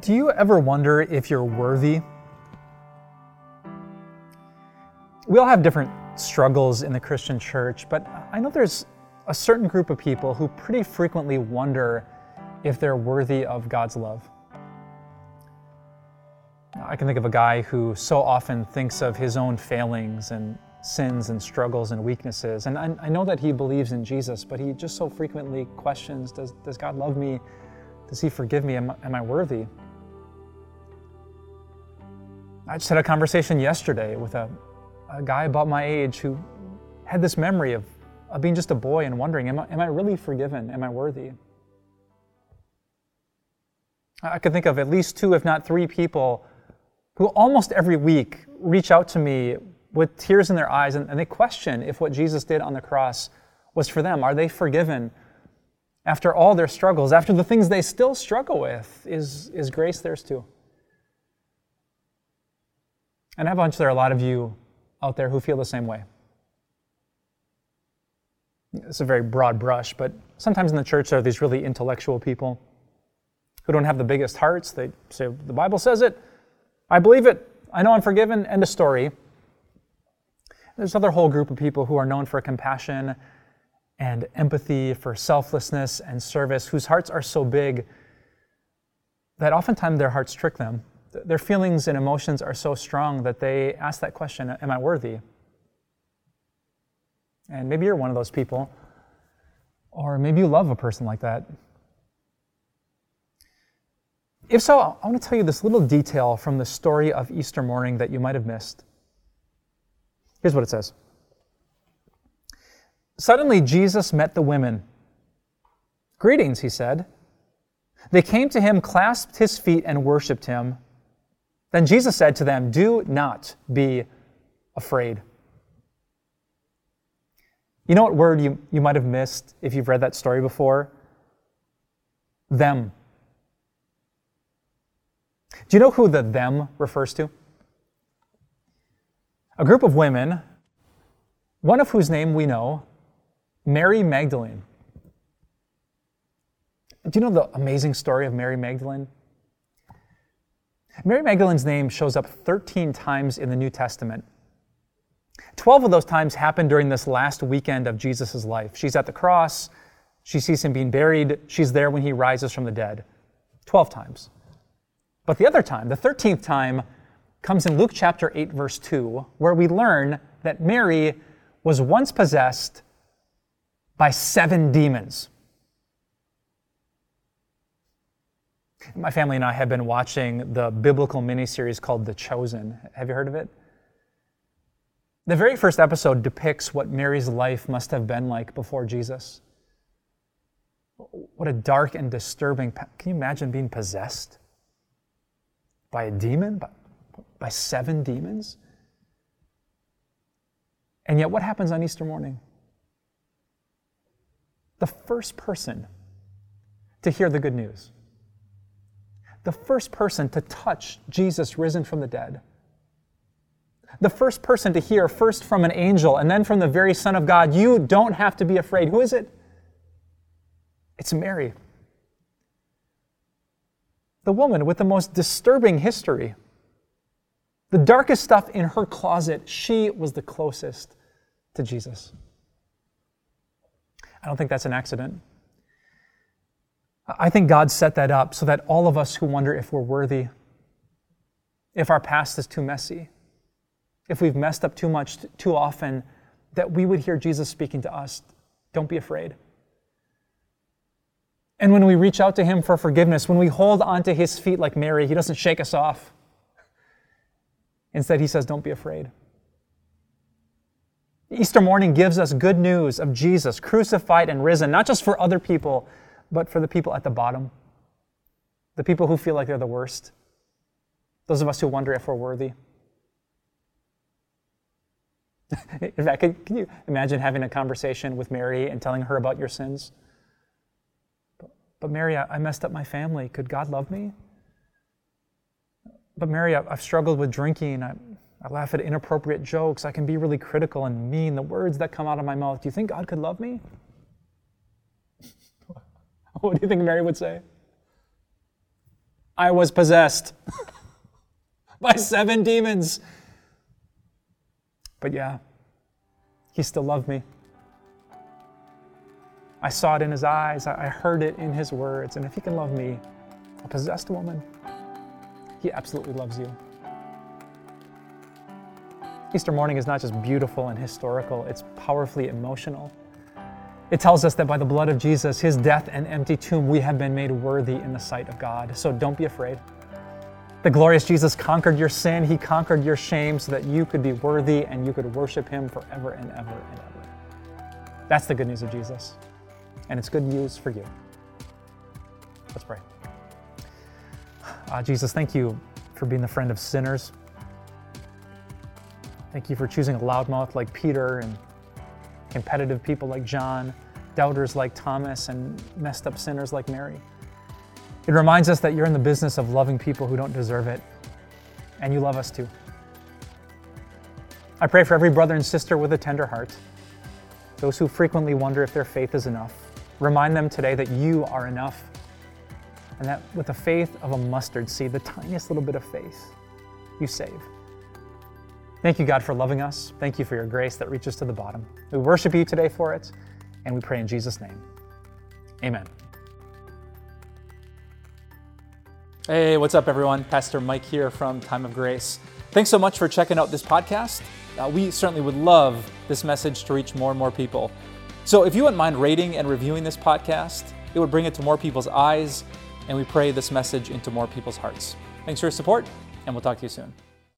Do you ever wonder if you're worthy? We all have different struggles in the Christian church, but I know there's a certain group of people who pretty frequently wonder if they're worthy of God's love. I can think of a guy who so often thinks of his own failings and sins and struggles and weaknesses. And I, I, know that he believes in Jesus, but he just so frequently questions Does, does God love me? Does he forgive me? Am, am I worthy? I just had a conversation yesterday with a, a guy about my age who had this memory of, of being just a boy and wondering, am I, am I really forgiven? Am I worthy? I could think of at least two, if not three people who almost every week reach out to me with tears in their eyes and, and, they question if what Jesus did on the cross was for them. Are they forgiven? After all their struggles, after the things they still struggle with, is, is grace theirs too? And I have a hunch there are a lot of you out there who feel the same way. It's a very broad brush, but sometimes in the church there are these really intellectual people who don't have the biggest hearts. They say, The Bible says it, I believe it, I know I'm forgiven, end of story. There's another whole group of people who are known for compassion and empathy, for selflessness and service, whose hearts are so big that oftentimes their hearts trick them their feelings and emotions are so strong that they ask that question Am I worthy? And maybe you're one of those people, or maybe you love a person like that. If so, I want to tell you this little detail from the story of Easter morning that you might have missed. Here's what it says Suddenly, Jesus met the women. Greetings, he said. They came to him, clasped his feet, and worshiped him. Then Jesus said to them, Do not be afraid. You know what word you, you might have missed if you've read that story before? Them. Do you know who the them refers to? A group of women, one of whose name we know, Mary Magdalene. Do you know the amazing story of Mary Magdalene? Mary Magdalene's name shows up 13 times in the New Testament. 12 of those times happen during this last weekend of Jesus' life. She's at the cross, she sees him being buried, she's there when he rises from the dead. 12 times. But the other time, the 13th time, comes in Luke chapter 8, verse 2, where we learn that Mary was once possessed by seven demons. My family and I have been watching the biblical miniseries called The Chosen. Have you heard of it? The very first episode depicts what Mary's life must have been like before Jesus. What a dark and disturbing. Can you imagine being possessed by a demon? By, by seven demons? And yet, what happens on Easter morning? The first person to hear the good news the first person to touch Jesus risen from the dead. The first person to hear first from an angel and then from the very Son of God, you don't have to be afraid. Who is it? It's Mary. The woman with the most disturbing history. The darkest stuff in her closet, she was the closest to Jesus. I don't think that's an accident. I think God set that up so that all of us who wonder if we're worthy, if our past is too messy, if we've messed up too much too often, that we would hear Jesus speaking to us don't be afraid. And when we reach out to Him for forgiveness, when we hold onto His feet like Mary, He doesn't shake us off. Instead, He says, Don't be afraid. Easter morning gives us good news of Jesus crucified and risen, not just for other people, but for the people at the bottom, the people who feel like they're the worst, those of us who wonder if we're worthy. In fact, can, can you imagine having a conversation with Mary and telling her about your sins? But, but Mary, I, I, messed up my family. Could God love me? But Mary, I, have struggled with drinking. I, I laugh at inappropriate jokes. I can be really critical and mean. The words that come out of my mouth. Do you think God could love me? What do you think Mary would say? I was possessed by seven demons. But yeah, he still loved me. I saw it in his eyes, I heard it in his words. And if he can love me, a possessed woman, he absolutely loves you. Easter morning is not just beautiful and historical, it's powerfully emotional. It tells us that by the blood of Jesus, his death and empty tomb, we have been made worthy in the sight of God. So don't be afraid. The glorious Jesus conquered your sin, he conquered your shame so that you could be worthy and you could worship him forever and ever and ever. That's the good news of Jesus. And it's good news for you. Let's pray. Uh, Jesus, thank you for being the friend of sinners. Thank you for choosing a loudmouth like Peter and competitive people like John, doubters like Thomas, and messed up sinners like Mary. It reminds us that you're in the business of loving people who don't deserve it, and you love us too. I pray for every brother and sister with a tender heart, those who frequently wonder if their faith is enough. Remind them today that you are enough, and that with the faith of a mustard seed, the tiniest little bit of faith, you save. Thank you, God, for loving us. Thank you for your grace that reaches to the bottom. We worship you today for it, and we pray in Jesus' name. Amen. Hey, what's up, everyone? Pastor Mike here from Time of Grace. Thanks so much for checking out this podcast. Uh, we certainly would love this message to reach more and more people. So if you wouldn't mind rating and reviewing this podcast, it would bring it to more people's eyes, and we pray this message into more people's hearts. Thanks for your support, and we'll talk to you soon.